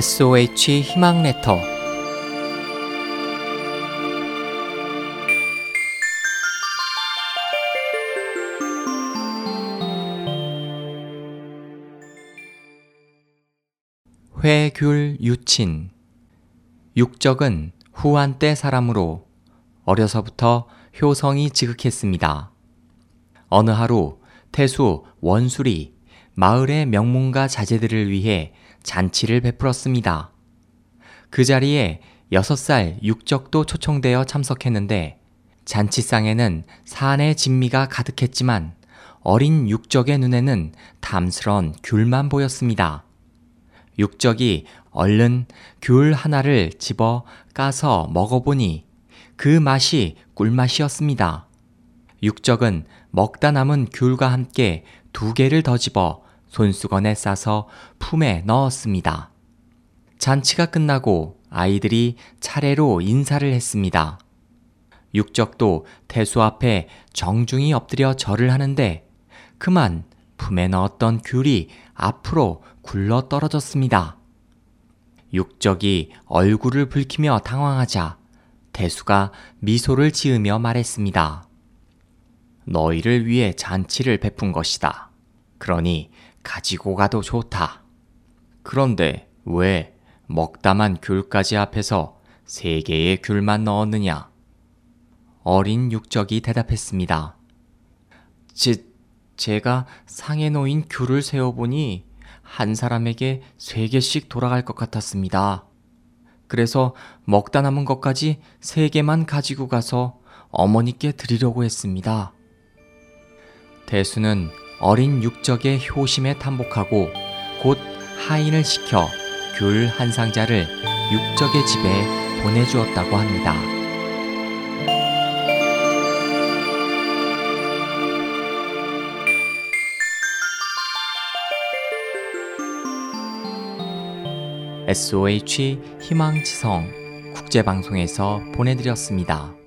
SOH 희망 레터 회귤 유친 육적은 후한 때 사람으로 어려서부터 효성이 지극했습니다. 어느 하루 태수 원술이 마을의 명문가 자제들을 위해 잔치를 베풀었습니다. 그 자리에 6살 육적도 초청되어 참석했는데 잔치상에는 산의 진미가 가득했지만 어린 육적의 눈에는 탐스런 귤만 보였습니다. 육적이 얼른 귤 하나를 집어 까서 먹어보니 그 맛이 꿀맛이었습니다. 육적은 먹다 남은 귤과 함께 두 개를 더 집어 손수건에 싸서 품에 넣었습니다. 잔치가 끝나고 아이들이 차례로 인사를 했습니다. 육적도 태수 앞에 정중히 엎드려 절을 하는데 그만 품에 넣었던 귤이 앞으로 굴러 떨어졌습니다. 육적이 얼굴을 붉히며 당황하자 대수가 미소를 지으며 말했습니다. 너희를 위해 잔치를 베푼 것이다. 그러니 가지고 가도 좋다. 그런데 왜 먹다만 귤까지 앞에서 세 개의 귤만 넣었느냐? 어린 육적이 대답했습니다. 지, 제가 상에 놓인 귤을 세어보니 한 사람에게 세 개씩 돌아갈 것 같았습니다. 그래서 먹다 남은 것까지 세 개만 가지고 가서 어머니께 드리려고 했습니다. 대수는 어린 육적의 효심에 탐복하고 곧 하인을 시켜 귤 한 상자를 육적의 집에 보내주었다고 합니다. SOH 희망지성 국제방송에서 보내드렸습니다.